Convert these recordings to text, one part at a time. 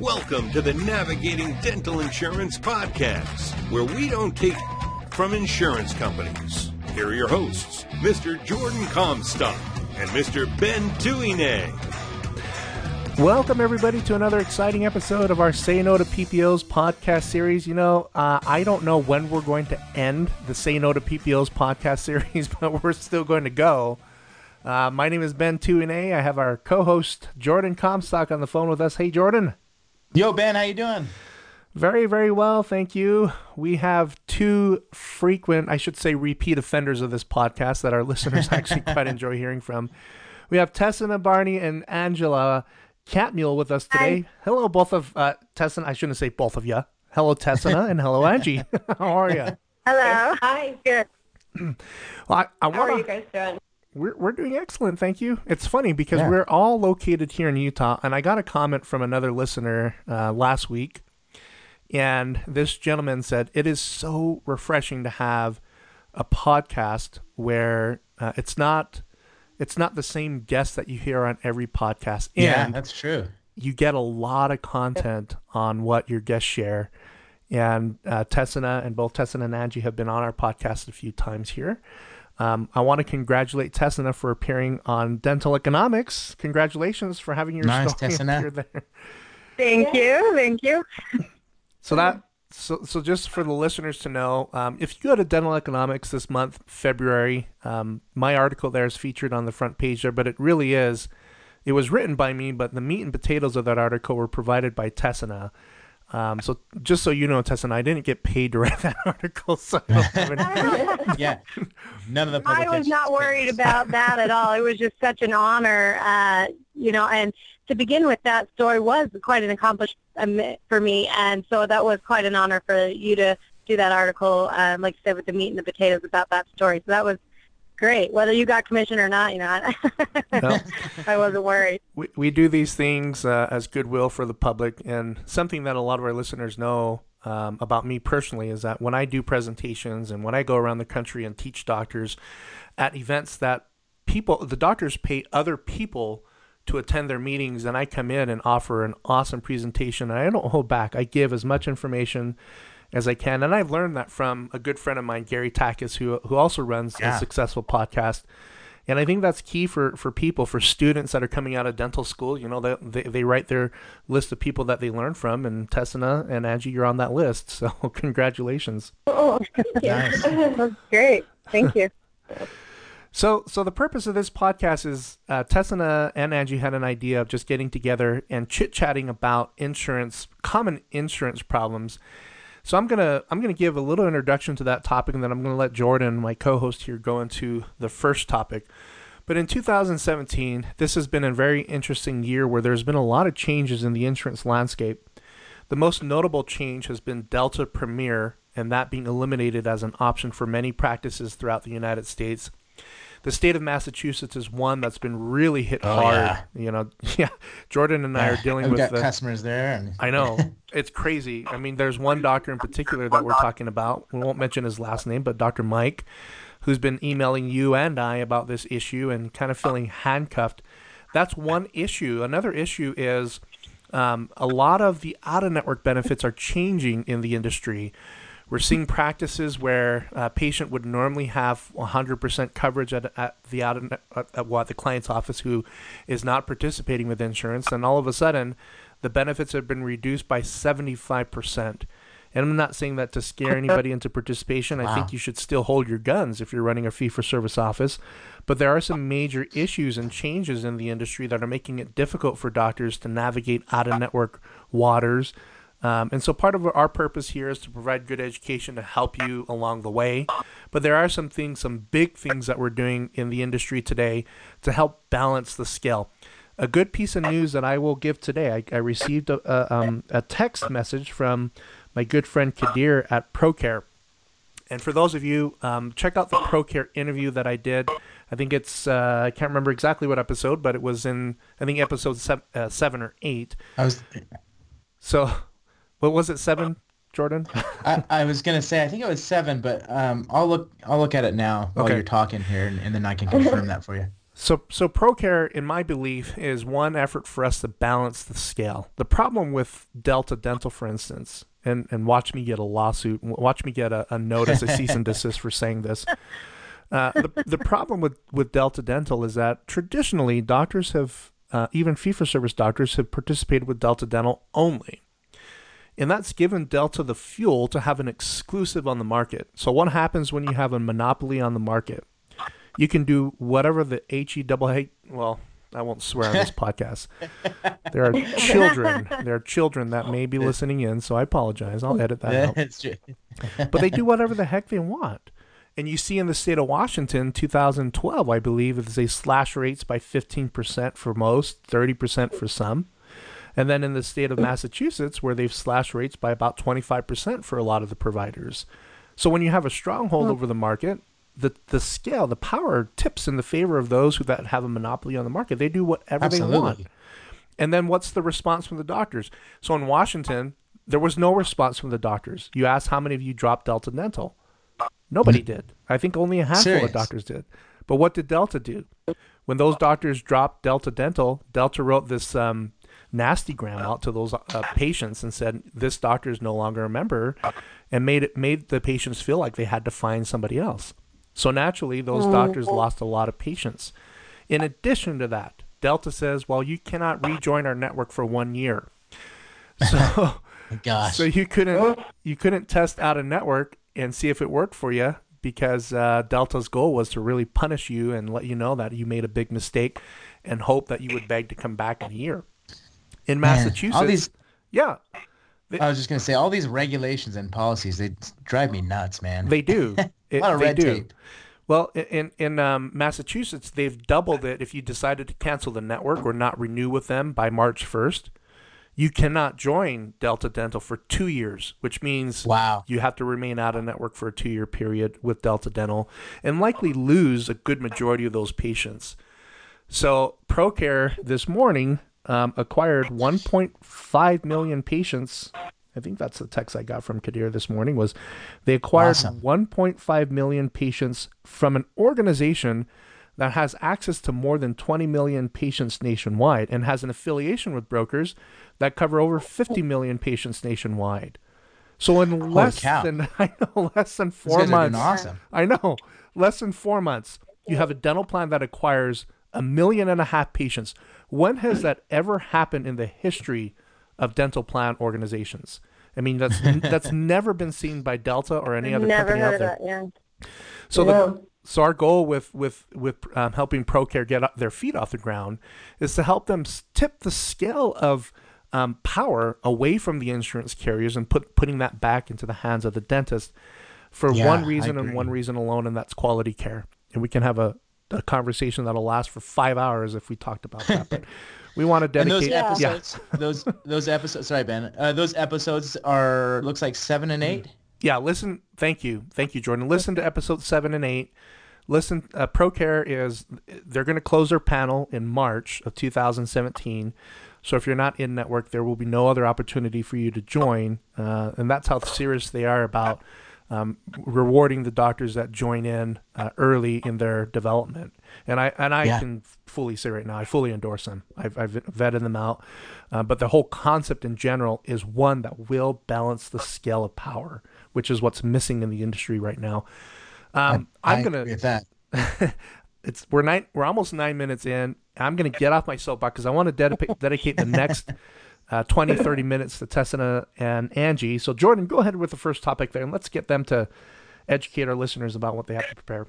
Welcome to the Navigating Dental Insurance Podcast, where we don't take from insurance companies. Here are your hosts, Mr. Jordan Comstock and Mr. Ben Tuinei. Welcome, everybody, to another exciting episode of our Say No to PPOs podcast series. You know, uh, I don't know when we're going to end the Say No to PPOs podcast series, but we're still going to go. Uh, my name is Ben Tuinei. I have our co-host Jordan Comstock on the phone with us. Hey, Jordan. Yo, Ben, how you doing? Very, very well, thank you. We have two frequent, I should say, repeat offenders of this podcast that our listeners actually quite enjoy hearing from. We have Tessina Barney and Angela Catmull with us today. Hi. Hello, both of uh, Tessina. I shouldn't say both of you. Hello, Tessina, and hello, Angie. How are you? Hello. Hi. Good. well, I, I wanna, How are you guys doing? We're, we're doing excellent, thank you. It's funny because yeah. we're all located here in Utah, and I got a comment from another listener uh, last week, and this gentleman said it is so refreshing to have a podcast where uh, it's not it's not the same guest that you hear on every podcast. And yeah, that's true. You get a lot of content on what your guests share. And uh, Tessina and both Tessina and Angie have been on our podcast a few times here. Um, I want to congratulate Tessina for appearing on Dental Economics. Congratulations for having your nice, story Tessina. there. Thank you, thank you. So that so so just for the listeners to know, um, if you go to Dental Economics this month, February, um, my article there is featured on the front page there, but it really is. It was written by me, but the meat and potatoes of that article were provided by Tessina. Um, so just so you know, Tess and I didn't get paid to write that article. So yeah, none of the. I was not worried about that at all. It was just such an honor, uh, you know. And to begin with, that story was quite an accomplishment for me, and so that was quite an honor for you to do that article, um, like I said, with the meat and the potatoes about that story. So that was great. Whether you got commission or not, you know, no. I wasn't worried. We, we do these things uh, as goodwill for the public, and something that a lot of our listeners know um, about me personally is that when I do presentations and when I go around the country and teach doctors at events that people, the doctors pay other people to attend their meetings, and I come in and offer an awesome presentation. And I don't hold back. I give as much information as I can. And I've learned that from a good friend of mine, Gary Takacs, who who also runs yeah. a successful podcast. And I think that's key for, for people, for students that are coming out of dental school. You know, they, they, they write their list of people that they learn from, and Tessina and Angie, you're on that list. So congratulations. Oh, nice. that's great. Thank you. So, so the purpose of this podcast is uh, Tessina and Angie had an idea of just getting together and chit chatting about insurance, common insurance problems, so I'm gonna I'm gonna give a little introduction to that topic, and then I'm gonna let Jordan, my co-host here, go into the first topic. But in 2017, this has been a very interesting year where there's been a lot of changes in the insurance landscape. The most notable change has been Delta Premier, and that being eliminated as an option for many practices throughout the United States the state of Massachusetts is one that's been really hit oh, hard. Yeah. You know, yeah. Jordan and I are dealing We've with got the, customers there. And... I know it's crazy. I mean, there's one doctor in particular that we're talking about. We won't mention his last name, but Dr. Mike, who's been emailing you and I about this issue and kind of feeling handcuffed. That's one issue. Another issue is um, a lot of the out of network benefits are changing in the industry. We're seeing practices where a patient would normally have 100% coverage at, at the out of, at what the client's office who is not participating with insurance, and all of a sudden, the benefits have been reduced by 75%. And I'm not saying that to scare anybody into participation. Wow. I think you should still hold your guns if you're running a fee for service office. But there are some major issues and changes in the industry that are making it difficult for doctors to navigate out of network waters um, and so part of our purpose here is to provide good education to help you along the way. But there are some things, some big things that we're doing in the industry today to help balance the scale. A good piece of news that I will give today, I, I received a, a, um, a, text message from my good friend Kadir at ProCare. And for those of you, um, check out the ProCare interview that I did. I think it's, uh, I can't remember exactly what episode, but it was in, I think, episode seven, uh, seven or eight. I was. So what was it? Seven, Jordan? I, I, was gonna say I think it was seven, but um, I'll look I'll look at it now while okay. you're talking here, and, and, then I can confirm that for you. So, so ProCare, in my belief, is one effort for us to balance the scale. The problem with Delta Dental, for instance, and, and watch me get a lawsuit, watch me get a, a notice, a cease and desist for saying this. Uh, the, the problem with, with Delta Dental is that traditionally doctors have, uh, even fee for service doctors, have participated with Delta Dental only. And that's given Delta the fuel to have an exclusive on the market. So, what happens when you have a monopoly on the market? You can do whatever the H E double A. Well, I won't swear on this podcast. There are children. There are children that may be listening in, so I apologize. I'll edit that out. That's true. But they do whatever the heck they want. And you see in the state of Washington, 2012, I believe, is they slash rates by 15% for most, 30% for some. And then in the state of Massachusetts, where they've slashed rates by about 25% for a lot of the providers. So when you have a stronghold over the market, the, the scale, the power tips in the favor of those who that have a monopoly on the market. They do whatever they want. Absolutely. And then what's the response from the doctors? So in Washington, there was no response from the doctors. You asked how many of you dropped Delta Dental. Nobody did. I think only a handful Serious? of doctors did. But what did Delta do? When those doctors dropped Delta Dental, Delta wrote this um, nasty gram out to those uh, patients and said, "This doctor is no longer a member," and made it made the patients feel like they had to find somebody else. So naturally, those doctors lost a lot of patients. In addition to that, Delta says, "Well, you cannot rejoin our network for one year." So. Gosh. So you couldn't you couldn't test out a network and see if it worked for you because uh, Delta's goal was to really punish you and let you know that you made a big mistake and hope that you would beg to come back in a year. In Man, Massachusetts, all these yeah, I was just gonna say all these regulations and policies they drive me nuts, man. they do. a It- lot of they red do. tape. Well, in in um, Massachusetts, they've doubled it. If you decided to cancel the network or not renew with them by March first, you cannot join Delta Dental for two years, which means Wow. you have to remain out of network for a two year period with Delta Dental and likely lose a good majority of those patients. So, ProCare this morning um, acquired 1.5 million patients. I think that's the text I got from Kadir this morning was they acquired Awesome. 1.5 million patients from an organization that has access to more than 20 million patients nationwide and has an affiliation with brokers that cover over 50 million patients nationwide. So in less cow. than I know less than four guys are doing months, awesome. I know less than four months, you have a dental plan that acquires a million and a half patients. When has that ever happened in the history of dental plan organizations? I mean, that's that's never been seen by Delta or any other Never company heard out of there. that. Yeah. So Yeah. the so our goal with with with um, helping ProCare get up their feet off the ground is to help them tip the scale of um, power away from the insurance carriers and put putting that back into the hands of the dentist for Yeah, one reason and one reason alone, and that's quality care. And we can have a, a conversation that'll last for five hours if we talked about that. But we want to And those dedicate. yeah, episodes, those those episodes. Sorry, Ben. Uh, those episodes are looks like seven and eight. yeah. Listen, thank you, thank you, Jordan. Listen to episode seven and eight. Listen, uh, ProCare is they're going to close their panel in March of 2017. So if you're not in network, there will be no other opportunity for you to join, uh, and that's how serious they are about um, rewarding the doctors that join in uh, early in their development. And I and I Yeah. can fully say right now, I fully endorse them. I've, I've vetted them out, uh, but the whole concept in general is one that will balance the scale of power, which is what's missing in the industry right now. Um, I I'm gonna with that. it's we're nine we're almost nine minutes in i'm going to get off my soapbox because i want to dedicate dedicate the next uh, 20 30 minutes to tessina and angie so jordan go ahead with the first topic there and let's get them to educate our listeners about what they have to prepare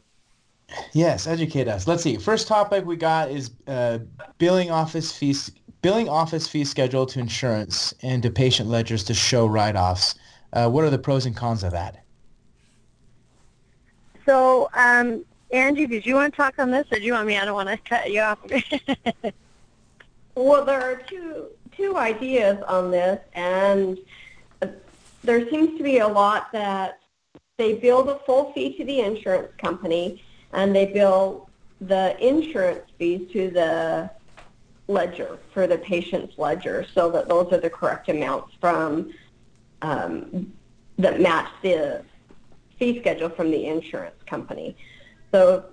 Yes, educate us. Let's see. First topic we got is uh, billing office fees. Billing office fee schedule to insurance and to patient ledgers to show write-offs. Uh, what are the pros and cons of that? So, um, Angie, did you want to talk on this, or do you want me? I don't want to cut you off. Well, there are two two ideas on this, and there seems to be a lot that they bill the full fee to the insurance company, and they bill the insurance fees to the ledger for the patient's ledger, so that those are the correct amounts from um, that match the fee schedule from the insurance company. So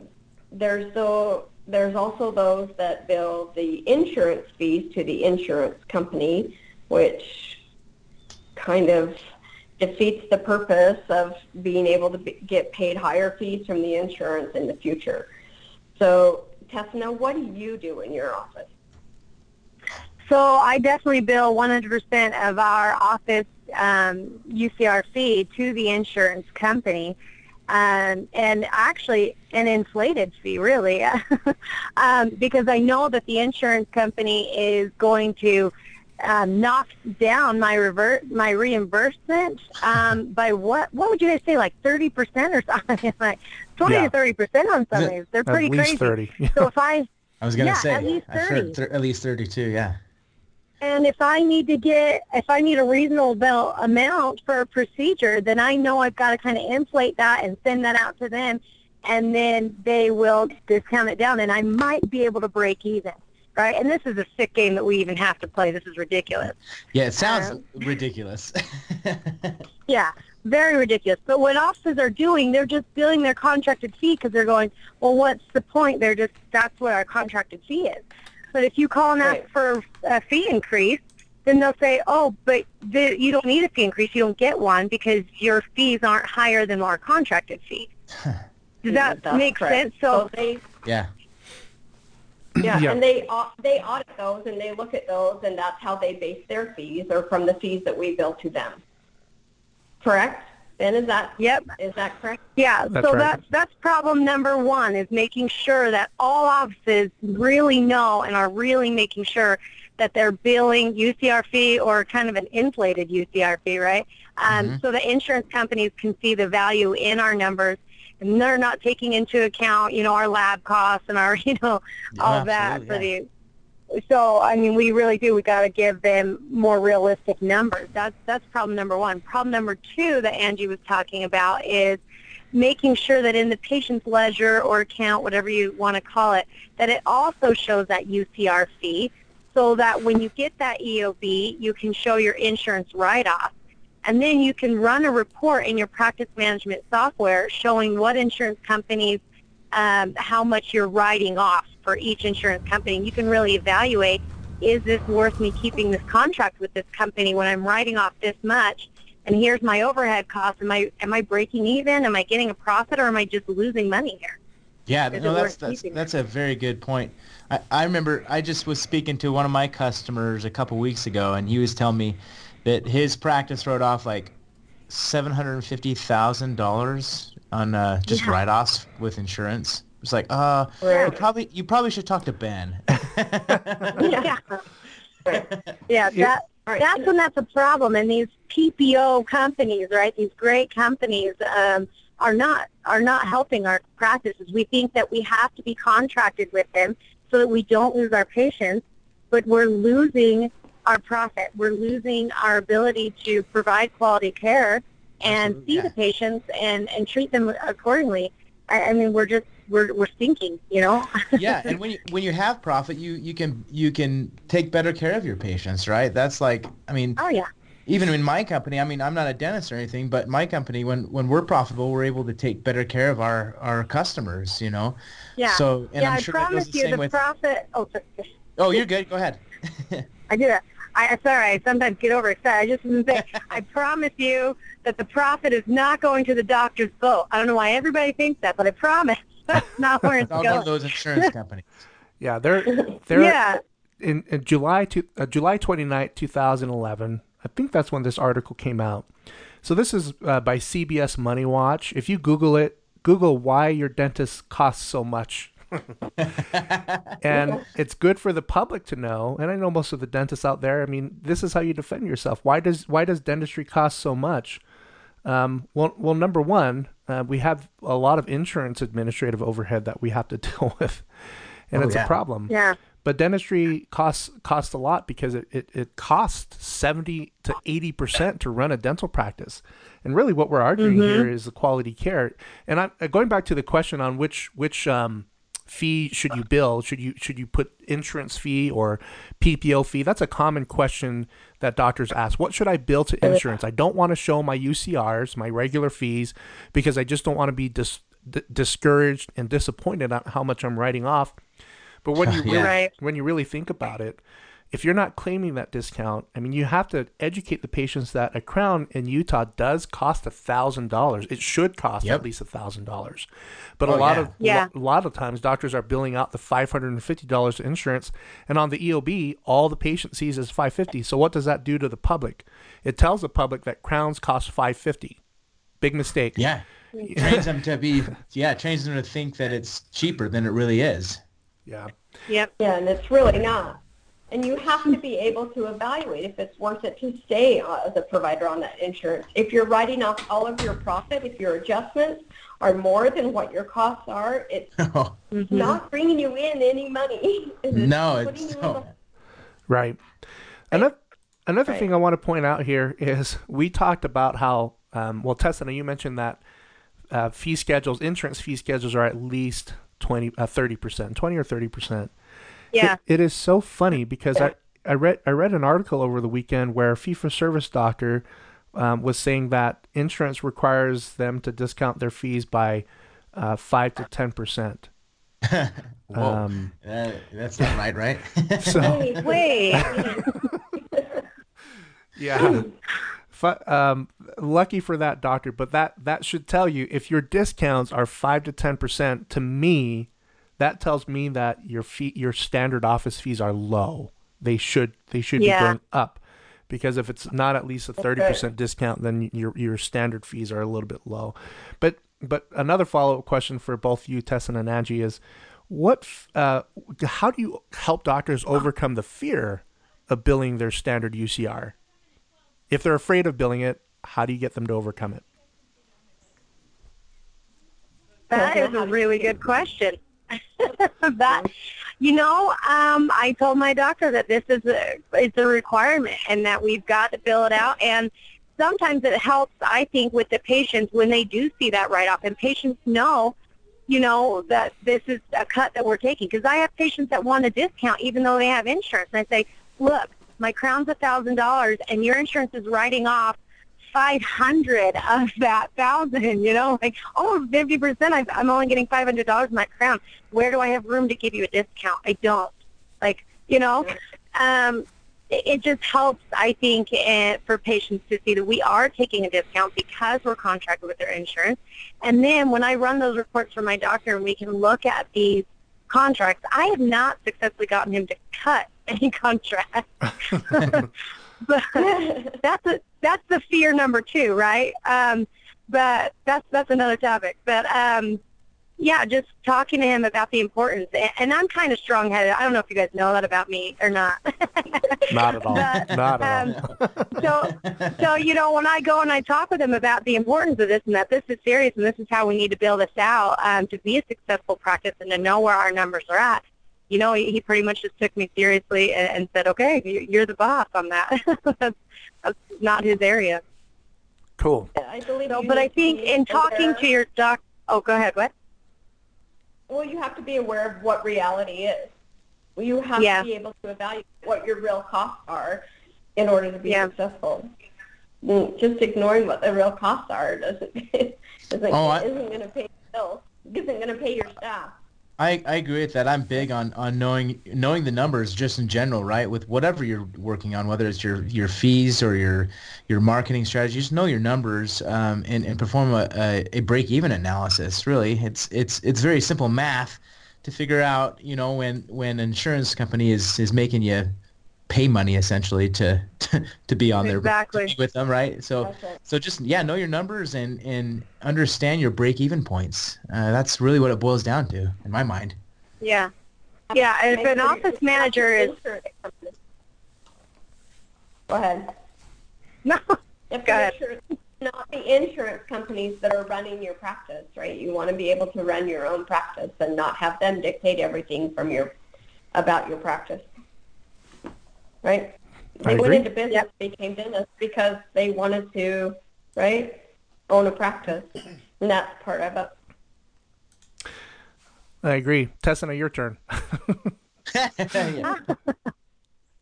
there's the there's also those that bill the insurance fees to the insurance company, which kind of defeats the purpose of being able to be, get paid higher fees from the insurance in the future. So, Tessina, what do you do in your office? So I definitely bill 100% of our office um, UCR fee to the insurance company. Um, and actually an inflated fee, really, um, because I know that the insurance company is going to um, knock down my revert my reimbursement um, by what? What would you guys say, like thirty percent or something? like twenty Yeah. to thirty percent on some of these. They're pretty At least crazy. 30. So if I I was gonna Yeah, say at least I've heard 30. thir- at least thirty-two. Yeah. And if I need to get, if I need a reasonable amount for a procedure, then I know I've got to kind of inflate that and send that out to them, and then they will discount it down, and I might be able to break even, right? And this is a sick game that we even have to play. This is ridiculous. Yeah, it sounds Um, ridiculous. Yeah, very ridiculous. But what offices are doing, they're just billing their contracted fee because they're going, well, what's the point? They're just, that's what our contracted fee is. But if you call and ask Right. for a fee increase, then they'll say, oh, but the, you don't need a fee increase. You don't get one because your fees aren't higher than our contracted fee. Does that That's make correct. sense? So, they yeah. Yeah, Yeah. and they they audit those and they look at those and that's how they base their fees or from the fees that we bill to them. Correct? Ben, is that yep. is that correct? Yeah, That's so right. that's that's problem number one is making sure that all offices really know and are really making sure that they're billing UCR fee or kind of an inflated UCR fee, right? Um, Mhm. So the insurance companies can see the value in our numbers, and they're not taking into account, you know, our lab costs and our, you know, all Yeah, that for absolutely, the. So I mean, we really do. We got to give them more realistic numbers. That's that's problem number one. Problem number two that Angie was talking about is making sure that in the patient's ledger or account, whatever you want to call it, that it also shows that UCR fee, so that when you get that EOB, you can show your insurance write-off, and then you can run a report in your practice management software showing what insurance companies um, how much you're writing off for each insurance company. You can really evaluate, is this worth me keeping this contract with this company when I'm writing off this much? And here's my overhead costs. Am I am I breaking even? Am I getting a profit, or am I just losing money here? Yeah, Is no, that's that's that's a very good point. I, I remember I just was speaking to one of my customers a couple weeks ago, and he was telling me that his practice wrote off like seven hundred and fifty thousand dollars on uh, just Yeah. write-offs with insurance. It's like, uh, Right. you probably you probably should talk to Ben. yeah. Yeah, Yeah. that that's when that's a problem. And these PPO companies, right? These great companies um, are not are not helping our practices. We think that we have to be contracted with them so that we don't lose our patients, but we're losing our profit. We're losing our ability to provide quality care and Absolutely, see yeah. the patients and and treat them accordingly. I, I mean, we're just we're we're sinking, you know. yeah, and when you when you have profit, you you can you can take better care of your patients, right? That's like, I mean, oh yeah. even in my company, I mean, I'm not a dentist or anything, but my company, when when we're profitable, we're able to take better care of our our customers, you know. Yeah. So, and yeah, I'm sure that promise the you same the with. profit. Oh, sorry. Oh, you're good. Go ahead. I do that. I sorry. I sometimes get overexcited. I just want to say, I promise you that the profit is not going to the doctor's boat. I don't know why everybody thinks that, but I promise that's not where it's It's all one of those insurance companies. Yeah, they're they're Yeah. in, in July to, uh, July 29th, 2011. I think that's when this article came out. So this is uh, by CBS Money Watch. If you Google it, Google why your dentist costs so much. and it's good for the public to know. And I know most of the dentists out there. I mean, this is how you defend yourself. Why does why does dentistry cost so much? Um, well, well, number one, uh, we have a lot of insurance administrative overhead that we have to deal with, and Oh, it's yeah. a problem. Yeah. But dentistry costs costs a lot because it, it, it costs seventy to eighty percent to run a dental practice, and really what we're arguing here is the quality care. And I'm uh, going back to the question on which which um, fee should you bill? Should you should you put insurance fee or PPO fee? That's a common question that doctors ask. What should I bill to insurance? I don't want to show my UCRs, my regular fees, because I just don't want to be dis- d- discouraged and disappointed on how much I'm writing off. But when you Yeah. really, Right. when you really think about it, if you're not claiming that discount, I mean, you have to educate the patients that a crown in Utah does cost a thousand dollars. It should cost Yep. at least a thousand dollars. But a Oh, lot yeah. of Yeah. a lot of times, doctors are billing out the five hundred and fifty dollars to insurance, and on the EOB, all the patient sees is five fifty. So what does that do to the public? It tells the public that crowns cost five fifty. Big mistake. Yeah. Mm-hmm. trains them to be yeah, trains them to think that it's cheaper than it really is. Yeah. Yep. Yeah, and it's really not. And you have to be able to evaluate if it's worth it to stay uh, as a provider on that insurance. If you're writing off all of your profit, if your adjustments are more than what your costs are, it's not bringing you in any money. It's no, it's you in no. the- Right. Another another Right. thing I want to point out here is we talked about how um, well, Tessa, you mentioned that uh, fee schedules, insurance fee schedules, are at least 20, uh, 30%, 20 or 30%. Yeah. It, it is so funny because I, I read I read an article over the weekend where a fee for service doctor um, was saying that insurance requires them to discount their fees by uh, five to ten percent. Whoa. Um, Uh, that's not right, right? So Wait, Wait. yeah, um, lucky for that doctor, but that that should tell you if your discounts are five to ten percent. To me, that tells me that your fee, your standard office fees are low. They should they should Yeah. be going up, because if it's not at least a thirty percent discount, then your your standard fees are a little bit low. But but another follow up question for both you, Tessa and Angie, is what uh, how do you help doctors overcome the fear of billing their standard UCR? If they're afraid of billing it, how do you get them to overcome it? That is a really good question. that, you know, um, I told my doctor that this is a it's a requirement and that we've got to fill it out. And sometimes it helps, I think, with the patients when they do see that write off, and patients know, you know, that this is a cut that we're taking. Because I have patients that want a discount even though they have insurance, and I say, look, my crown's a thousand dollars, and your insurance is writing off 500 of that thousand, you know, like almost 50%. I'm only getting $500 in that crown. Where do I have room to give you a discount? I don't. Like, you know, um, it, just helps, I think, uh, for patients to see that we are taking a discount because we're contracted with their insurance. And then when I run those reports for my doctor and we can look at these contracts, I have not successfully gotten him to cut any contract. but that's a, that's the fear number two, right? Um, but that's that's another topic. But um, yeah, just talking to him about the importance, and, and I'm kind of strong-headed. I don't know if you guys know that about me or not. Not at all. But, Not at all. um, so, so you know, when I go and I talk with him about the importance of this and that this is serious and this is how we need to build this out um, to be a successful practice and to know where our numbers are at, you know, he, he pretty much just took me seriously and, and said, "Okay, you- you're the boss on that." that's, that's not his area. Cool. I believe So, but I think in talking aware- to your doc, oh, go ahead. What? Well, you have to be aware of what reality is. You have Yeah. to be able to evaluate what your real costs are in order to be Yeah. successful. Mm, Just ignoring what the real costs are doesn't doesn't Oh, I- isn't going to pay your bills. Isn't going to pay your staff. I, I agree with that. I'm big on, on knowing knowing the numbers just in general, right? With whatever you're working on, whether it's your, your fees or your your marketing strategy, just know your numbers um, and, and perform a, a, a break even analysis. Really, it's it's it's very simple math to figure out, you know, when when an insurance company is, is making you pay money essentially to to, to be on there Exactly. with them, right? So That's so just yeah, know your numbers and and understand your break even points. Uh, that's really what it boils down to, in my mind. Yeah. Yeah, if an office manager is. Go ahead. no, You have to Go ahead. make sure it's not the insurance companies that are running your practice, right? You want to be able to run your own practice and not have them dictate everything from your about your practice, right? I They went agree. into business, became dentists because they wanted to, right, own a practice, and that's part of it. I agree. Tessa, your turn. Yeah.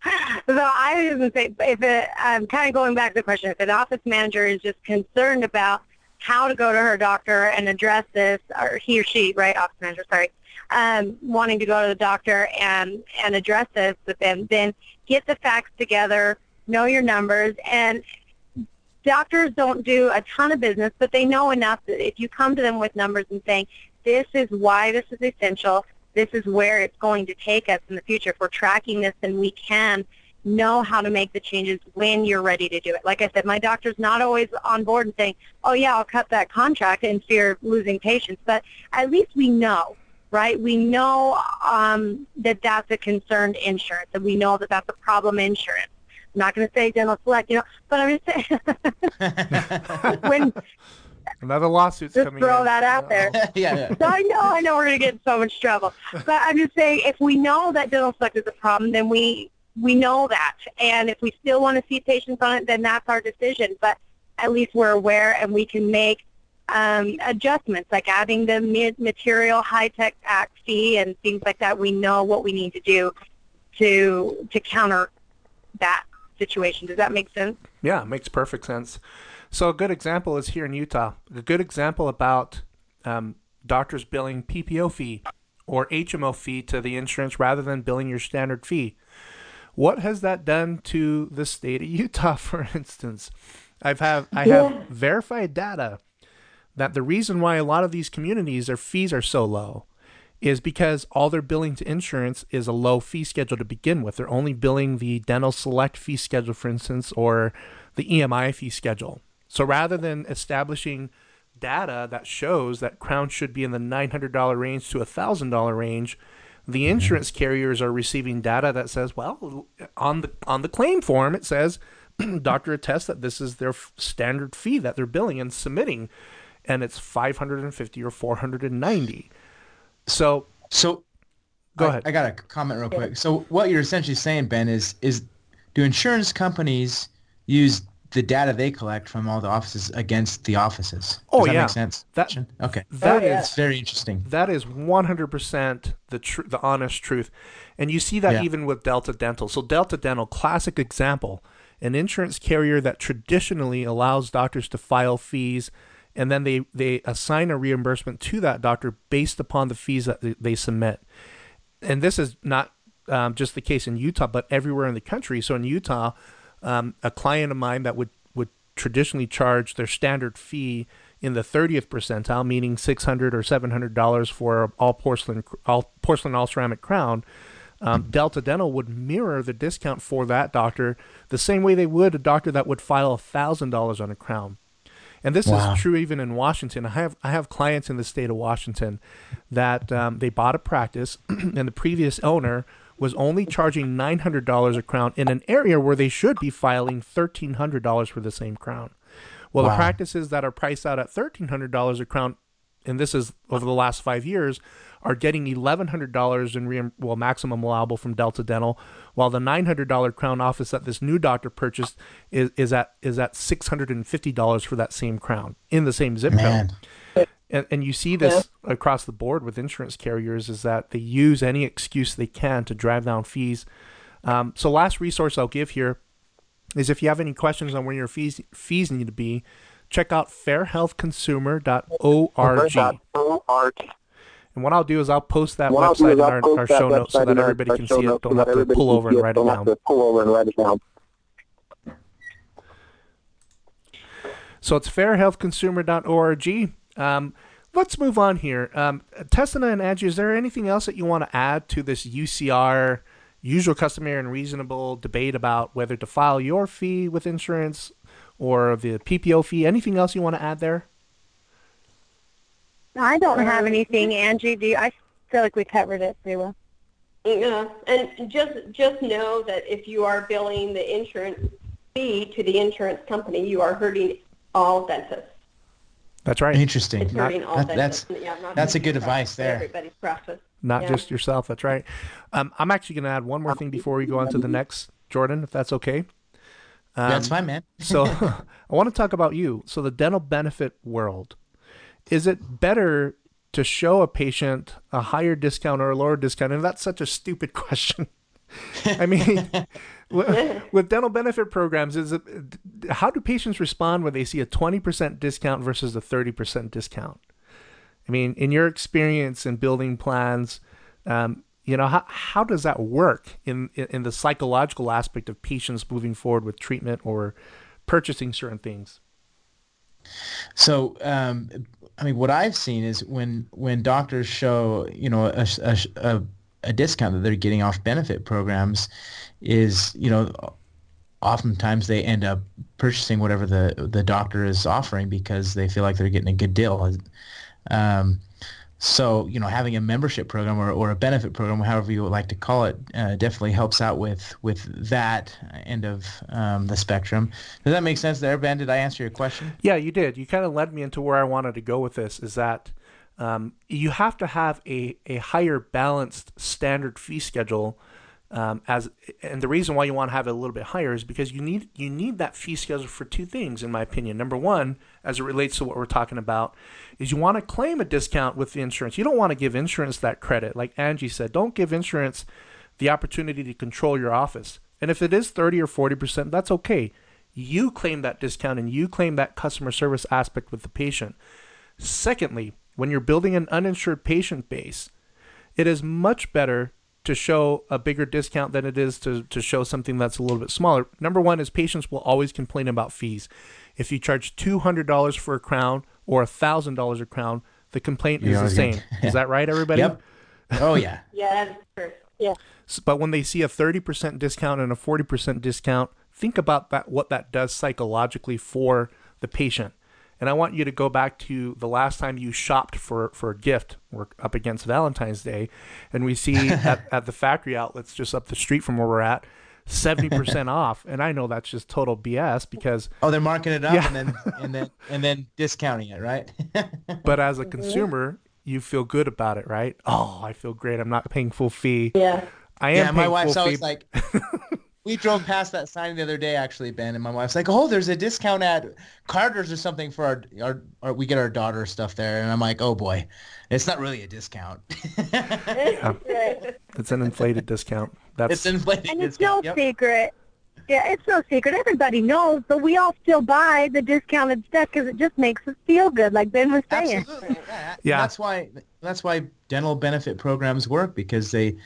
So I was going to say, if it, I'm kind of going back to the question, if an office manager is just concerned about how to go to her doctor and address this, or he or she, right, office manager, sorry, um, wanting to go to the doctor and, and address this with them, then get the facts together, know your numbers, and doctors don't do a ton of business, but they know enough that if you come to them with numbers and saying, this is why this is essential, this is where it's going to take us in the future. If we're tracking this, then we can know how to make the changes when you're ready to do it. Like I said, my doctor's not always on board and saying, oh yeah, I'll cut that contract in fear of losing patients, but at least we know, right? We know um, that that's a concerned insurance, and we know that that's a problem insurance. I'm not going to say dental select, you know, but I'm just saying when Another lawsuit's just coming throw in. that out there. yeah, yeah. So I know, I know we're going to get in so much trouble. But I'm just saying, if we know that dental select is a problem, then we we know that. And if we still want to see patients on it, then that's our decision. But at least we're aware and we can make um, adjustments, like adding the material high tech act fee and things like that. We know what we need to do to to counter that situation. Does that make sense? Yeah, it makes perfect sense. So a good example is here in Utah. A good example about um, doctors billing PPO fee or HMO fee to the insurance rather than billing your standard fee. What has that done to the state of Utah, for instance? I've have I have verified data that the reason why a lot of these communities their fees are so low is because all they're billing to insurance is a low fee schedule to begin with. They're only billing the dental select fee schedule, for instance, or the EMI fee schedule. So rather than establishing data that shows that Crown should be in the $900 range to $1,000 range, the mm-hmm. insurance carriers are receiving data that says, well, on the on the claim form it says doctor attests that this is their standard fee that they're billing and submitting and it's 550 or 490. So So Go I, ahead. I got a comment real quick. So what you're essentially saying, Ben, is is do insurance companies use the data they collect from all the offices against the offices? Does Oh, that yeah. make sense? That- okay. that Oh, yeah. is It's very interesting. That is 100% the tr- the honest truth. And you see that Yeah. even with Delta Dental. So Delta Dental, classic example, an insurance carrier that traditionally allows doctors to file fees and then they, they assign a reimbursement to that doctor based upon the fees that they, submit. And this is not um, just the case in Utah, but everywhere in the country. So in Utah, um, a client of mine that would, would traditionally charge their standard fee in the 30th percentile, meaning 600 or 700 dollars for all porcelain, all porcelain, all ceramic crown. Um, Delta Dental would mirror the discount for that doctor the same way they would a doctor that would file thousand dollars on a crown. And this Wow. is true even in Washington. I have I have clients in the state of Washington that um, they bought a practice, and the previous owner was only charging nine hundred dollars a crown in an area where they should be filing thirteen hundred dollars for the same crown. Well, the practices that are priced out at thirteen hundred dollars a crown, and this is over the last five years, are getting eleven hundred dollars in reim- well maximum allowable from Delta Dental, while the nine hundred dollar crown office that this new doctor purchased is, is at is at six hundred and fifty dollars for that same crown in the same zip Man. code. And, and you see this across the board with insurance carriers is that they use any excuse they can to drive down fees. Um, so last resource I'll give here is if you have any questions on where your fees fees need to be, check out fairhealthconsumer.org. And what I'll do is I'll post that What website in our, our show notes so that everybody can see it. Don't that have to pull can over and it. write it Don't down. have to pull over and write it down. So it's fairhealthconsumer.org. Um, let's move on here. Um, Tessina and Angie, is there anything else that you want to add to this UCR, usual, customary, and reasonable debate about whether to file your fee with insurance or the PPO fee? Anything else you want to add there? I don't have anything, Angie. Do you? I feel like we covered it pretty well. Yeah, and just just know that if you are billing the insurance fee to the insurance company, you are hurting all dentists. That's right. Interesting. It's hurting all That- that's dentists. Yeah, not that's a just good advice there. Everybody's practice. Not Yeah. just yourself. That's right. Um, I'm actually going to add one more thing before we go on to the next, Jordan, if that's okay. Um, That's fine, man. so I want to talk about you. So the dental benefit world. Is it better to show a patient a higher discount or a lower discount? And that's such a stupid question. I mean, with dental benefit programs, is it, how do patients respond when they see a 20% discount versus a 30% discount? I mean, in your experience in building plans, um, you know, how, how does that work in, in, in the psychological aspect of patients moving forward with treatment or purchasing certain things? So, um, I mean, what I've seen is when when doctors show, you know, a, a, a discount that they're getting off benefit programs, is you know, oftentimes they end up purchasing whatever the the doctor is offering because they feel like they're getting a good deal. Um, so, you know, having a membership program or, or a benefit program, however you would like to call it, uh, definitely helps out with with that end of um, the spectrum. Does that make sense there, Ben? Did I answer your question? Yeah, you did. You kind of led me into where I wanted to go with this is that um, you have to have a, a higher balanced standard fee schedule um, as and the reason why you want to have it a little bit higher is because you need you need that fee schedule for two things in my opinion. Number one as it relates to what we're talking about is you want to claim a discount with the insurance. You don't want to give insurance that credit. Like angie said don't give insurance the opportunity to control your office. And if it is 30 or 40% that's okay. You claim that discount and you claim that customer service aspect with the patient. Secondly when you're building an uninsured patient base it is much better to show a bigger discount than it is to, to show something that's a little bit smaller. Number one is patients will always complain about fees. If you charge $200 for a crown or $1,000 a crown, the complaint is the same. Is that right, everybody? Yep. Oh, yeah. yeah, that's true. Yeah. But when they see a 30% discount and a 40% discount, think about that what that does psychologically for the patient. And I want you to go back to the last time you shopped for, for a gift. We're up against Valentine's Day. And we see at, at the factory outlets just up the street from where we're at, 70% off. And I know that's just total BS because Oh, they're marking it up yeah. and then and then and then discounting it, right? but as a mm-hmm. consumer, you feel good about it, right? Oh, I feel great. I'm not paying full fee. Yeah. I am yeah, my wife's always like we drove past that sign the other day, actually, Ben, and my wife's like, "Oh, there's a discount at Carter's or something for our, our, our we get our daughter stuff there," and I'm like, "Oh boy, it's not really a discount." yeah. It's an inflated discount. That's it's inflated. Discount. And it's discount. no yep. secret. Yeah, it's no secret. Everybody knows, but we all still buy the discounted stuff because it just makes us feel good, like Ben was saying. Absolutely. Yeah. yeah. That's why that's why dental benefit programs work because they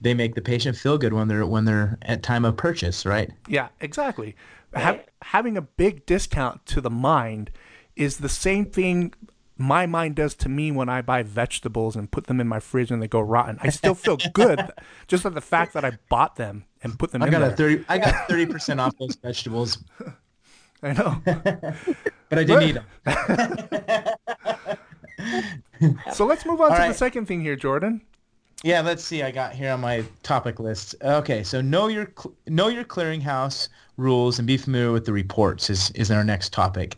they make the patient feel good when they're when they're at time of purchase, right? Yeah, exactly. Right. having a big discount to the mind is the same thing my mind does to me when I buy vegetables and put them in my fridge and they go rotten. I still feel good just at the fact that I bought them and put them I in got there. A 30, I got 30% off those vegetables. I know. but I didn't eat them. so let's move on All to right. the second thing here, Jordan. Yeah, let's see. I got here on my topic list. Okay, so know your cl- know your clearinghouse rules and be familiar with the reports is is our next topic.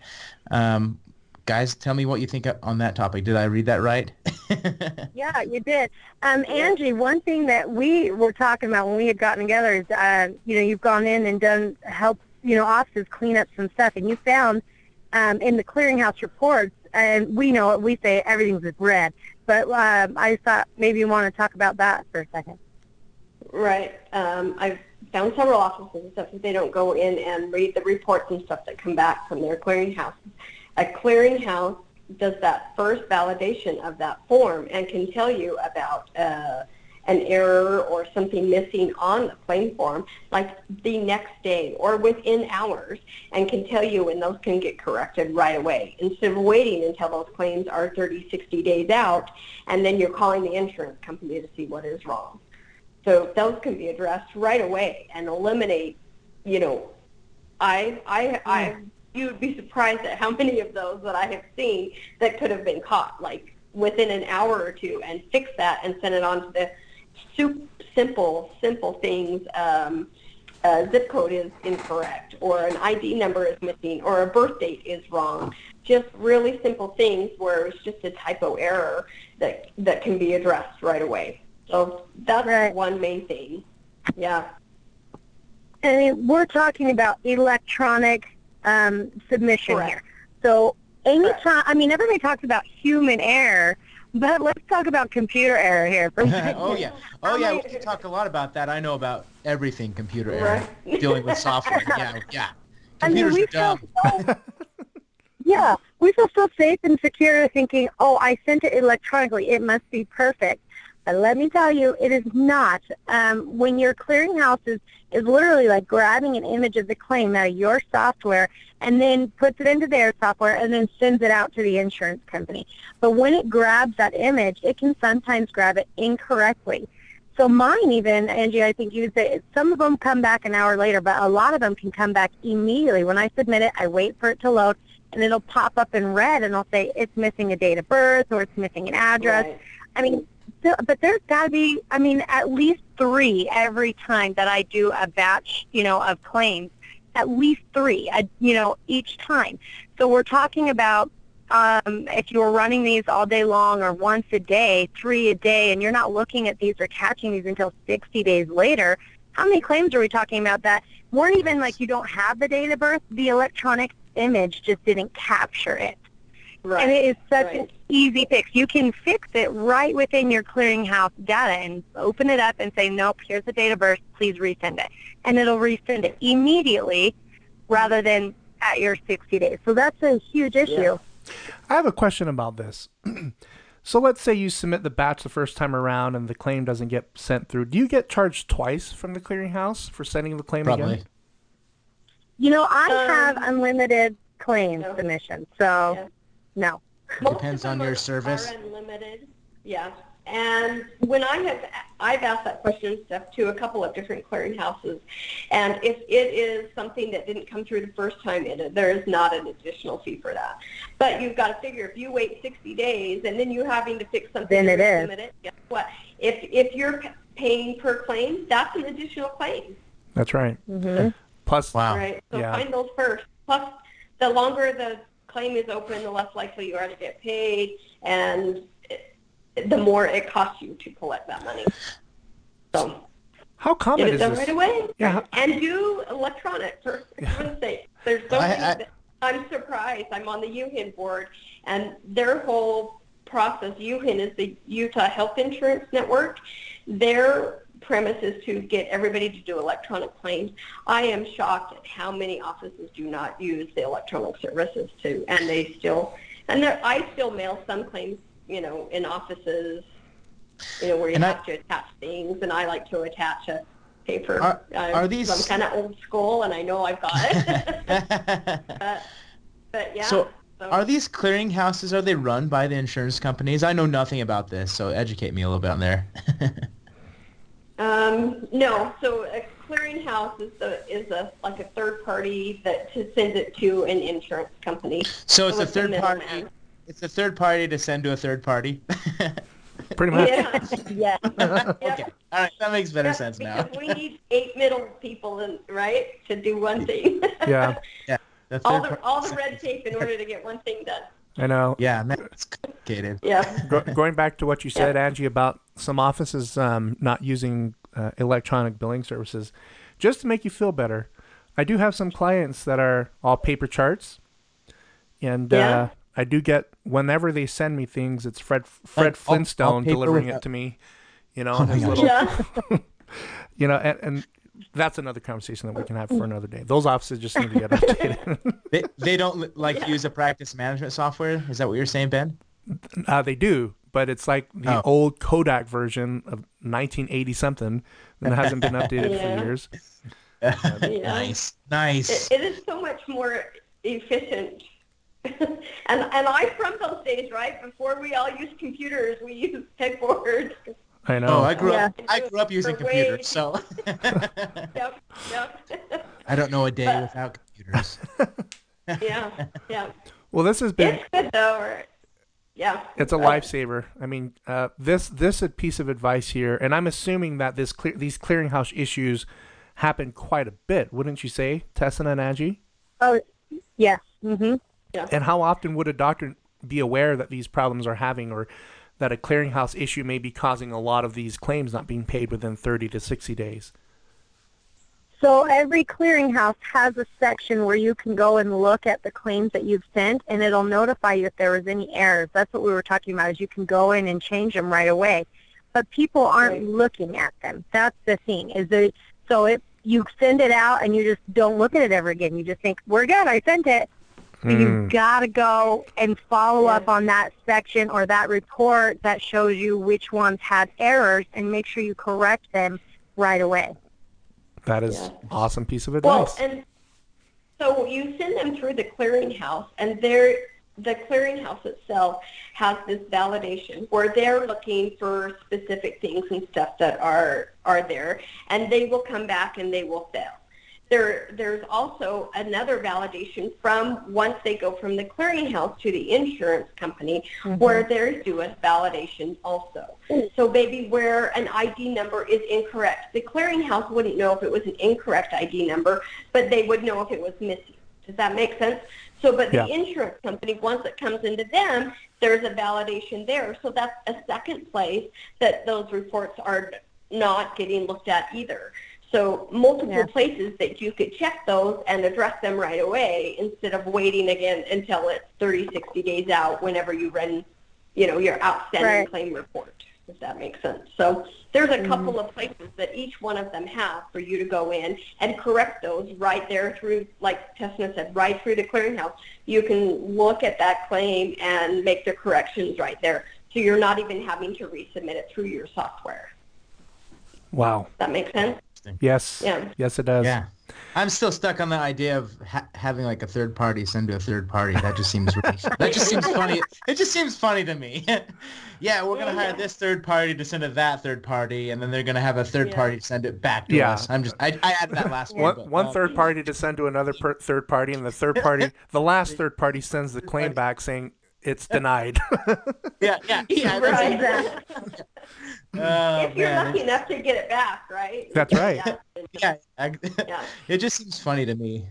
Um, guys, tell me what you think on that topic. Did I read that right? yeah, you did. Um, Angie, one thing that we were talking about when we had gotten together is, uh, you know, you've gone in and done help, you know, offices clean up some stuff, and you found um, in the clearinghouse reports, and we know it, we say everything's red, but um, I thought maybe you want to talk about that for a second. Right. Um, I've found several offices and stuff that they don't go in and read the reports and stuff that come back from their clearinghouse. A clearinghouse does that first validation of that form and can tell you about uh, an error or something missing on the claim form like the next day or within hours and can tell you when those can get corrected right away instead of waiting until those claims are 30, 60 days out and then you're calling the insurance company to see what is wrong. So those can be addressed right away and eliminate, you know, I, I, I, hmm. you would be surprised at how many of those that I have seen that could have been caught, like within an hour or two, and fix that and send it on to the super simple, simple things. Um, a zip code is incorrect, or an ID number is missing, or a birth date is wrong. Just really simple things where it's just a typo error that that can be addressed right away. So that's Right. one main thing. Yeah. And we're talking about electronic um, submission Correct. here. So anytime, Correct. I mean, everybody talks about human error, but let's talk about computer error here for a oh, second. oh yeah, oh yeah. Um, we can talk a lot about that. I know about everything computer error, dealing with software. Yeah, yeah. I mean, we are feel dumb. so, yeah, we feel so safe and secure thinking, oh, I sent it electronically. It must be perfect. But let me tell you, it is not. Um, when your clearinghouse is, is literally like grabbing an image of the claim out of your software and then puts it into their software and then sends it out to the insurance company. But when it grabs that image, it can sometimes grab it incorrectly. So mine even, Angie, I think you would say some of them come back an hour later, but a lot of them can come back immediately. When I submit it, I wait for it to load, and it'll pop up in red, and I'll say it's missing a date of birth or it's missing an address. Right. I mean, so, but there's got to be, I mean, at least three every time that I do a batch, you know, of claims. At least three, you know, each time. So we're talking about um, if you're running these all day long or once a day, three a day, and you're not looking at these or catching these until 60 days later, how many claims are we talking about that weren't even like you don't have the date of birth? The electronic image just didn't capture it. Right. And it is such right. an easy fix. You can fix it right within your clearinghouse data and open it up and say, nope, here's the date of birth. Please resend it. And it'll resend it immediately rather than at your 60 days. So that's a huge issue. I have a question about this. so let's say you submit the batch the first time around and the claim doesn't get sent through. Do you get charged twice from the clearinghouse for sending the claim Probably. again? You know, I Um, have unlimited claims no. submissions, so Yeah. No. Most Depends on your service. Are unlimited, yeah. And when I have, I've asked that question and stuff to a couple of different clearinghouses, and if it is something that didn't come through the first time, it, there is not an additional fee for that. But you've got to figure if you wait 60 days and then you're having to fix something Then it is. resubmit it, guess what? If if you're paying per claim, that's an additional claim. That's right. hmm Plus, Wow. Right. So Yeah. find those first. Plus, the longer the claim is open, the less likely you are to get paid, and it, the more it costs you to collect that money. So how common get it is done this? right away. Yeah. And do electronic for heaven's sake. There's so I, many. I, I'm surprised. I'm on the UHIN board, and their whole process, UHIN is the Utah Health Insurance Network. Their premise is to get everybody to do electronic claims. I am shocked at how many offices do not use the electronic services to, and they still, and I still mail some claims, you know, in offices, you know, where you And I- have to attach things, and I like to attach a paper. Are- are these- I'm kind of old school, and I know I've got it. but, but yeah. So, Are these clearinghouses, are they run by the insurance companies? I know nothing about this, so educate me a little bit on there. Um, no, so a clearinghouse is a, is a like a third party that to send it to an insurance company. so it's a it's the third party. middleman. It's a third party to send to a third party. Pretty much. Yeah. Yeah. okay. All right, that makes better Yeah, sense now. because we need eight middle people, in, right, to do one thing. Yeah. The all the par- all the red tape in order to get one thing done. I know. Yeah, man, it's complicated. Yeah. Go, going back to what you said, Angie, about some offices um, not using uh, electronic billing services, just to make you feel better, I do have some clients that are all paper charts, and Yeah. uh, I do get whenever they send me things, it's Fred Fred Like, all- all Flintstone delivering it to me. You know, Oh his little, Yeah. you know, and, and that's another conversation that we can have for another day. Those offices just need to get updated. They, they don't like use a practice management software. Is that what you're saying, Ben? Uh, they do, but it's like the Oh. old Kodak version of 1980 something that hasn't been updated Yeah. for years. Nice, nice. It, it is so much more efficient. and and I'm from those days, right? Before we all used computers, we used pegboards. I know. Oh, I grew up. I grew up using For way- computers, so Yep, yep. I don't know a day But- without computers. yeah, yeah. well, this has been It's good though. Yeah. it's a lifesaver. I mean, uh, this this a piece of advice here, and I'm assuming that this clear, these clearinghouse issues happen quite a bit, wouldn't you say, Tessa and Angie? Oh, yes. hmm Yeah. And how often would a doctor be aware that these problems are having, or that a clearinghouse issue may be causing a lot of these claims not being paid within 30 to 60 days? So every clearinghouse has a section where you can go and look at the claims that you've sent, and it'll notify you if there was any errors. That's what we were talking about. Is you can go in and change them right away, but people aren't Right. looking at them. That's the thing. Is that so? If you send it out and you just don't look at it ever again, you just think we're good. I sent it. So Mm. you've got to go and follow Yeah. up on that section or that report that shows you which ones had errors and make sure you correct them right away. That is Yeah. awesome piece of advice. Well, and so you send them through the clearinghouse, and they're, the clearinghouse itself has this validation where they're looking for specific things and stuff that are are there, and they will come back and they will fail. There, there's also another validation from once they go from the clearinghouse to the insurance company mm-hmm. where they're doing validation also. Mm. So maybe where an ID number is incorrect. The clearinghouse wouldn't know if it was an incorrect ID number, but they would know if it was missing. Does that make sense? So, but the insurance company, once it comes into them, there's a validation there. So that's a second place that those reports are not getting looked at either. So multiple Yeah. places that you could check those and address them right away instead of waiting again until it's 30, 60 days out whenever you run, you know, your outstanding Right. claim report, if that makes sense. So there's a couple mm-hmm. of places that each one of them have for you to go in and correct those right there through, like Tessina said, right through the clearinghouse. You can look at that claim and make the corrections right there. So you're not even having to resubmit it through your software. wow. That make sense? Yes. Yeah. Yes, it does. Yeah. I'm still stuck on the idea of ha- having like a third party send to a third party. That just seems really, that just seems funny. It just seems funny to me. yeah, we're gonna hire this third party to send to that third party, and then they're gonna have a third Yeah. party send it back to Yeah. us. I'm just I, I added that last one. One, but, one uh, third party to send to another per- third party, and the third party, the last third party sends the claim back saying it's denied. Yeah, yeah, yeah. Right. it. Oh, if you're man. lucky enough to get it back, right? That's right. Yeah, I, Yeah. it just seems funny to me.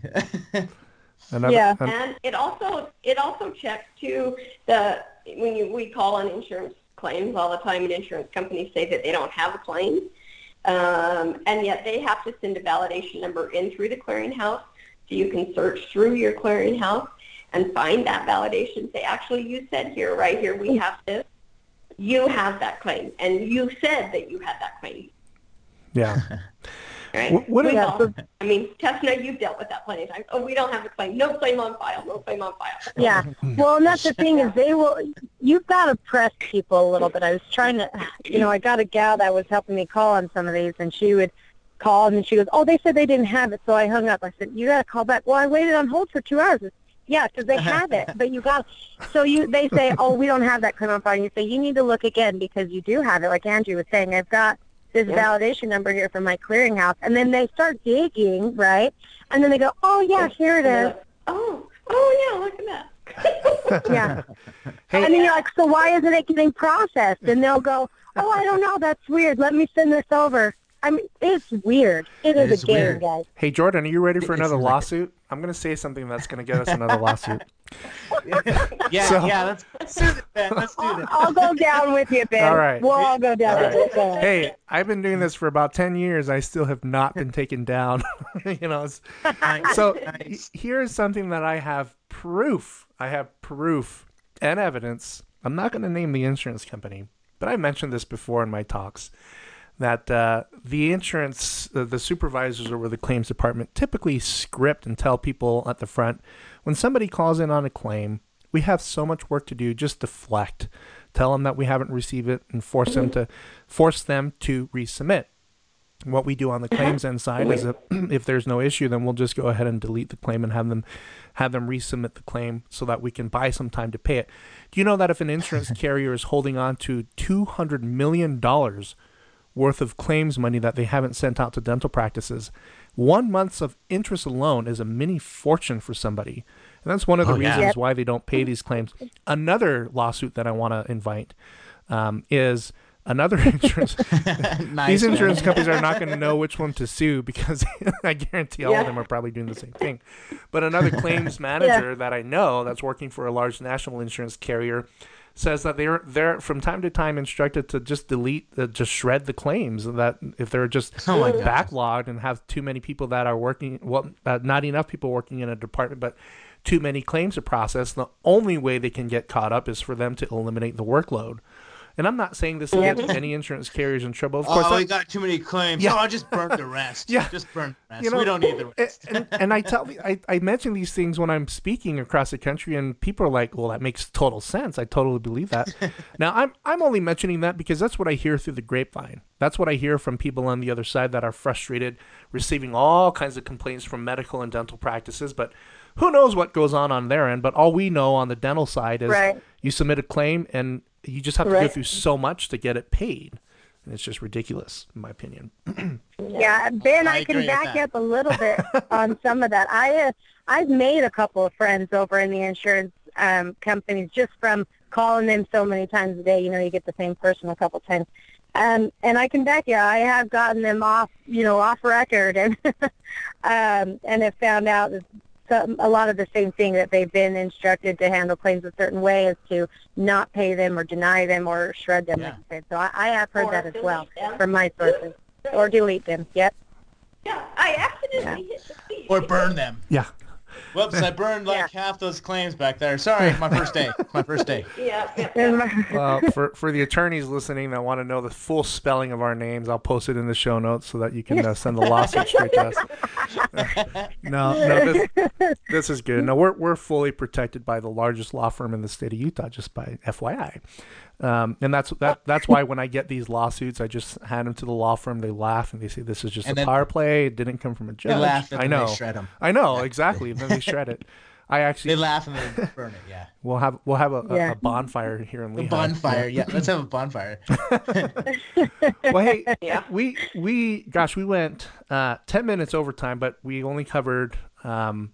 Another, Yeah. an- And it also it also checks too the when you we call on insurance claims all the time, and insurance companies say that they don't have a claim, um, and yet they have to send a validation number in through the clearinghouse, so you can search through your clearinghouse and find that validation. Say, actually, you said here, right here, we have this. You have that claim, and you said that you had that claim. yeah. Right? What- what We about- all- I mean, Tessina, you've dealt with that plenty of times. Oh, we don't have a claim. No claim on file. No claim on file. Yeah. Well, and that's the thing is they will. You've got to press people a little bit. I was trying to, you know, I got a gal that was helping me call on some of these, and she would call and she goes, "Oh, they said they didn't have it," so I hung up. I said, "You got to call back." Well, I waited on hold for two hours. Yeah, because they have it, but you got. So you, they say, "Oh, we don't have that criminal file." And you say, "You need to look again because you do have it." Like Andrew was saying, I've got this Yeah. validation number here from my clearinghouse, and then they start digging, right? And then they go, "Oh yeah, oh, here it is." Oh, oh yeah, look at that. Yeah. Hey- and then you're like, so why isn't it getting processed? And they'll go, oh, I don't know. That's weird. Let me send this over. I mean, it's weird. It It is, is a game, weird. guys. Hey, Jordan, are you ready for It another seems like lawsuit? I'm going to say something that's going to get us another lawsuit. yeah, So- yeah. Let's, let's do this, Ben. Let's do I'll, this. I'll go down with you, Ben. All right. We'll all go down All with you. Hey, I've been doing this for about 10 years. I still have not been taken down. you know, Nice, so nice. here's something that I have proof. I have proof and evidence. I'm not going to name the insurance company, but I mentioned this before in my talks that uh, the insurance, uh, the supervisors over the claims department typically script and tell people at the front when somebody calls in on a claim, we have so much work to do. Just deflect, tell them that we haven't received it, and force them to force them to resubmit. What we do on the claims end side is that if there's no issue, then we'll just go ahead and delete the claim and have them have them resubmit the claim so that we can buy some time to pay it. Do you know that if an insurance carrier is holding on to two hundred million dollars worth of claims money that they haven't sent out to dental practices, one month's of interest alone is a mini fortune for somebody. And that's one of the Oh, yeah. reasons why they don't pay these claims. Another lawsuit that I want to invite um, is another insurance. nice, These man. insurance companies are not going to know which one to sue because I guarantee all Yeah. of them are probably doing the same thing. But another claims manager that I know that's working for a large national insurance carrier says that they're they're from time to time instructed to just delete, uh, just shred the claims. That if they're just Oh gosh. backlogged and have too many people that are working, well, uh, not enough people working in a department, but too many claims to process, the only way they can get caught up is for them to eliminate the workload. And I'm not saying this to get any insurance carriers in trouble. Of course, oh, that- we got too many claims. Yeah. Oh, just burn the rest. Yeah. Just burn the rest. You know, we don't need the and- rest. And, and I tell I, I mention these things when I'm speaking across the country, and people are like, "Well, that makes total sense. I totally believe that." now, I'm I'm only mentioning that because that's what I hear through the grapevine. That's what I hear from people on the other side that are frustrated, receiving all kinds of complaints from medical and dental practices, but. Who knows what goes on on their end? But all we know on the dental side is Right. you submit a claim and you just have to go through so much to get it paid. And it's just ridiculous, in my opinion. Yeah, Ben, I I, can back up a little bit on some of that. I uh, I've made a couple of friends over in the insurance um, companies just from calling them so many times a day. You know, you get the same person a couple times. Um, and I can back you. I have gotten them off, you know, off record, and um, and have found out that some, a lot of the same thing that they've been instructed to handle claims a certain way is to not pay them or deny them or shred them. Like Yeah. you said. So I, I have heard Or that as well them. from my sources, or delete them. Yep. Yeah, I accidentally hit the speed. Or burn them. Yeah. Whoops, I burned like half those claims back there. Sorry, my first day. My first day. Yeah, yeah, yeah. well, for for the attorneys listening that want to know the full spelling of our names, I'll post it in the show notes so that you can uh, send the lawsuit straight to us. no, no, this, this is good. No, we're we're fully protected by the largest law firm in the state of Utah, just by FYI. Um, and that's that. That's why when I get these lawsuits, I just hand them to the law firm. They laugh and they say, "This is just And a power play. It didn't come from a judge." They laugh I know. they shred them. I know exactly. then they shred it. I actually They laugh and then burn it. Yeah. we'll have we'll have a, a, Yeah. a bonfire here in The Lehi. bonfire. Yeah. Let's have a bonfire. well, hey, Yeah. we we gosh, we went uh, ten minutes overtime, but we only covered um,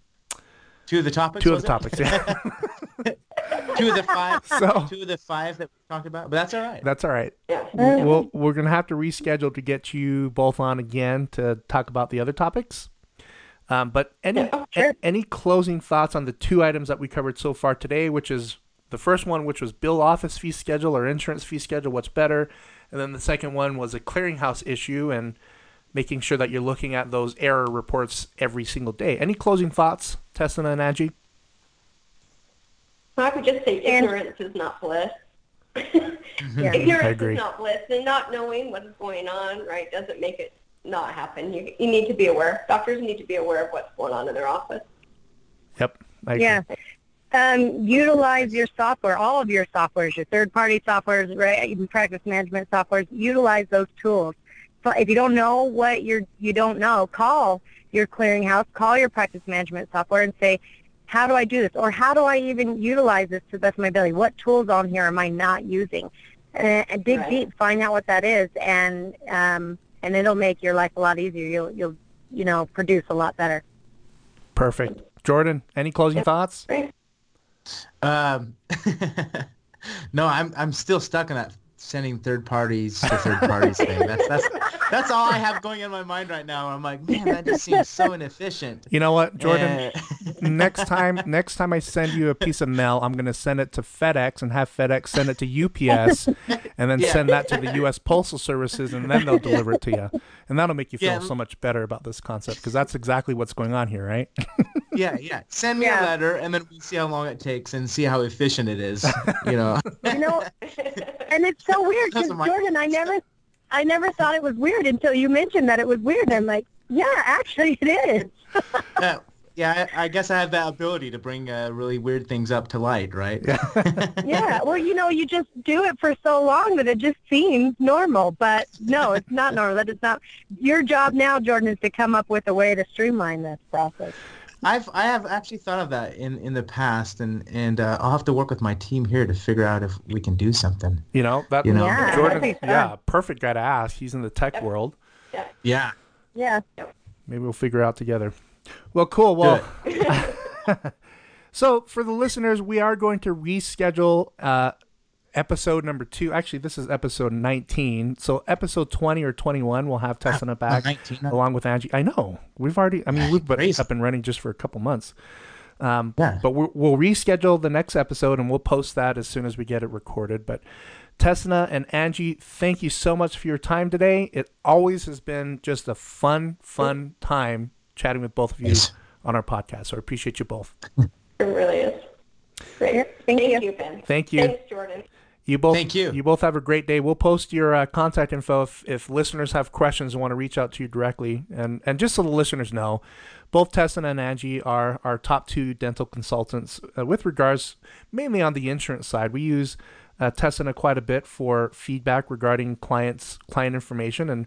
Two of the topics. two of the it? topics. Yeah, Two of the five. So- two of the five that we talked about. But that's all right. that's all right. yeah. We'll we're gonna have to reschedule to get you both on again to talk about the other topics. Um, but any sure. a- any closing thoughts on the two items that we covered so far today, which is the first one, which was bill office fee schedule or insurance fee schedule, what's better, and then the second one was a clearinghouse issue and making sure that you're looking at those error reports every single day. Any closing thoughts, Tessina and Angie? I could just say And- ignorance is not bliss. Yeah. Ignorance I agree. is not bliss, and not knowing what is going on, right, doesn't make it not happen. You, you need to be aware. Doctors need to be aware of what's going on in their office. Yep. I agree. Yeah. Um, utilize your software, all of your softwares, your third-party softwares, right, even practice management softwares. Utilize those tools. So if you don't know what you're, you don't know, call your clearinghouse, call your practice management software, and say, how do I do this, or how do I even utilize this to the best of my ability? What tools on here am I not using? And, and dig Right. deep, find out what that is, and um, and it'll make your life a lot easier. You'll you'll you know produce a lot better. Perfect. Jordan, any closing thoughts? Um, no, I'm I'm still stuck in that sending third parties to third parties thing. That's that's that's all I have going in my mind right now. I'm like, man, that just seems so inefficient. You know what, Jordan? Eh, next time next time I send you a piece of mail, I'm gonna send it to FedEx and have FedEx send it to UPS and then Yeah. send that to the US Postal Services and then they'll deliver it to you. And that'll make you feel Yeah. so much better about this concept because that's exactly what's going on here, right? yeah, yeah. Send me Yeah. a letter, and then we see how long it takes and see how efficient it is. You know. You know, and it's so weird because Jordan, I never, I never thought it was weird until you mentioned that it was weird. And I'm like, yeah, actually it is. Uh, yeah, I, I guess I have that ability to bring uh, really weird things up to light, right? yeah. Well, you know, you just do it for so long that it just seems normal, but no, it's not normal. That is not your job now, Jordan, is to come up with a way to streamline this process. I've I have actually thought of that in, in the past, and and uh, I'll have to work with my team here to figure out if we can do something. You know, that You know. Yeah, Jordan that'd be fun. yeah, perfect guy to ask. He's in the tech world. Yeah. Yeah. Maybe we'll figure it out together. Well, cool. Well, so for the listeners, we are going to reschedule uh, episode number two. Actually, this is episode 19. So episode 20 or 21, we'll have Tessina back 19. along with Angie. I know we've already. I mean, we've been Crazy. up and running just for a couple months. Um, Yeah. But we'll, we'll reschedule the next episode and we'll post that as soon as we get it recorded. But Tessina and Angie, thank you so much for your time today. It always has been just a fun, fun time chatting with both of you Yes. on our podcast. So I appreciate you both. It really is. Great. Thank you. you, Ben. Thank you. Thanks, Jordan. You both. Thank you. You both have a great day. We'll post your uh, contact info if, if listeners have questions and want to reach out to you directly. And and just so the listeners know, both Tessin and Angie are our top two dental consultants uh, with regards mainly on the insurance side. We use uh, Tessina quite a bit for feedback regarding clients client information and.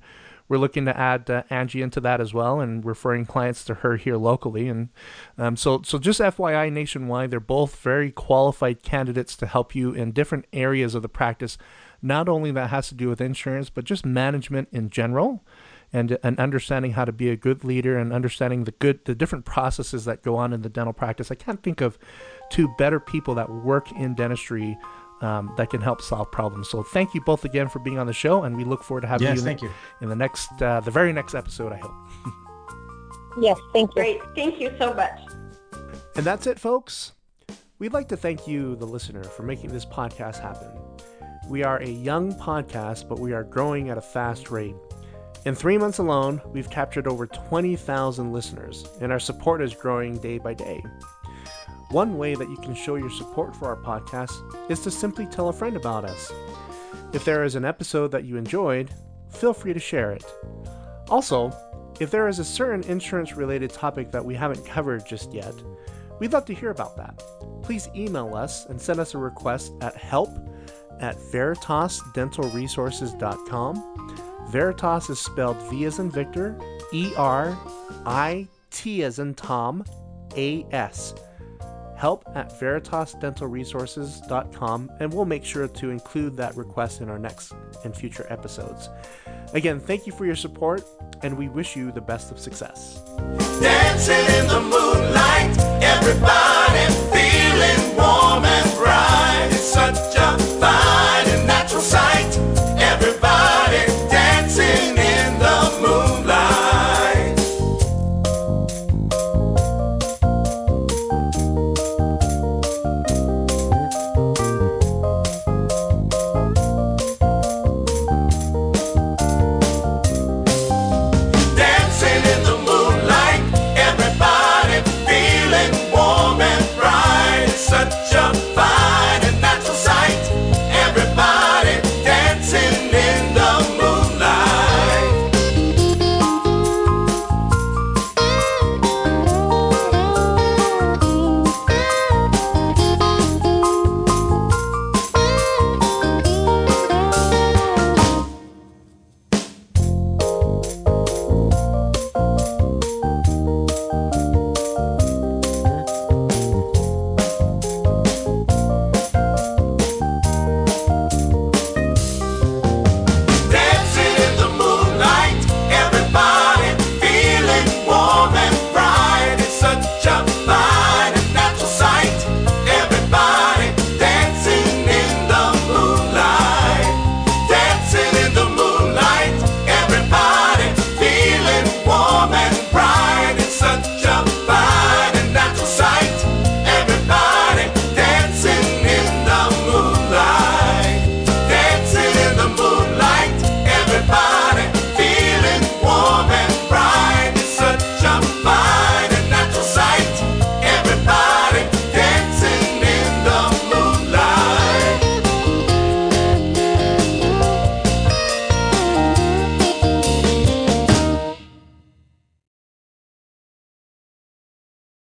We're looking to add uh, Angie into that as well, and referring clients to her here locally. And um, so, so just FYI, nationwide, they're both very qualified candidates to help you in different areas of the practice. Not only that has to do with insurance, but just management in general, and and understanding how to be a good leader and understanding the good the different processes that go on in the dental practice. I can't think of two better people that work in dentistry. Um, that can help solve problems. So thank you both again for being on the show, and we look forward to having Yes, you, in, you. in the next, uh, the very next episode. I hope. Yes, thank you. Great. Thank you so much. And that's it, folks. We'd like to thank you, the listener, for making this podcast happen. We are a young podcast, but we are growing at a fast rate. In three months alone, we've captured over 20,000 listeners, and our support is growing day by day. One way that you can show your support for our podcast is to simply tell a friend about us. If there is an episode that you enjoyed, feel free to share it. Also, if there is a certain insurance related topic that we haven't covered just yet, we'd love to hear about that. Please email us and send us a request at help at veritasdentalresources.com. Veritas is spelled V as in Victor, E R I T as in Tom, A S. Help at veritasdentalresources.com, and we'll make sure to include that request in our next and future episodes. Again, thank you for your support, and we wish you the best of success. Dancing in the moonlight, everybody feeling warm and bright. It's such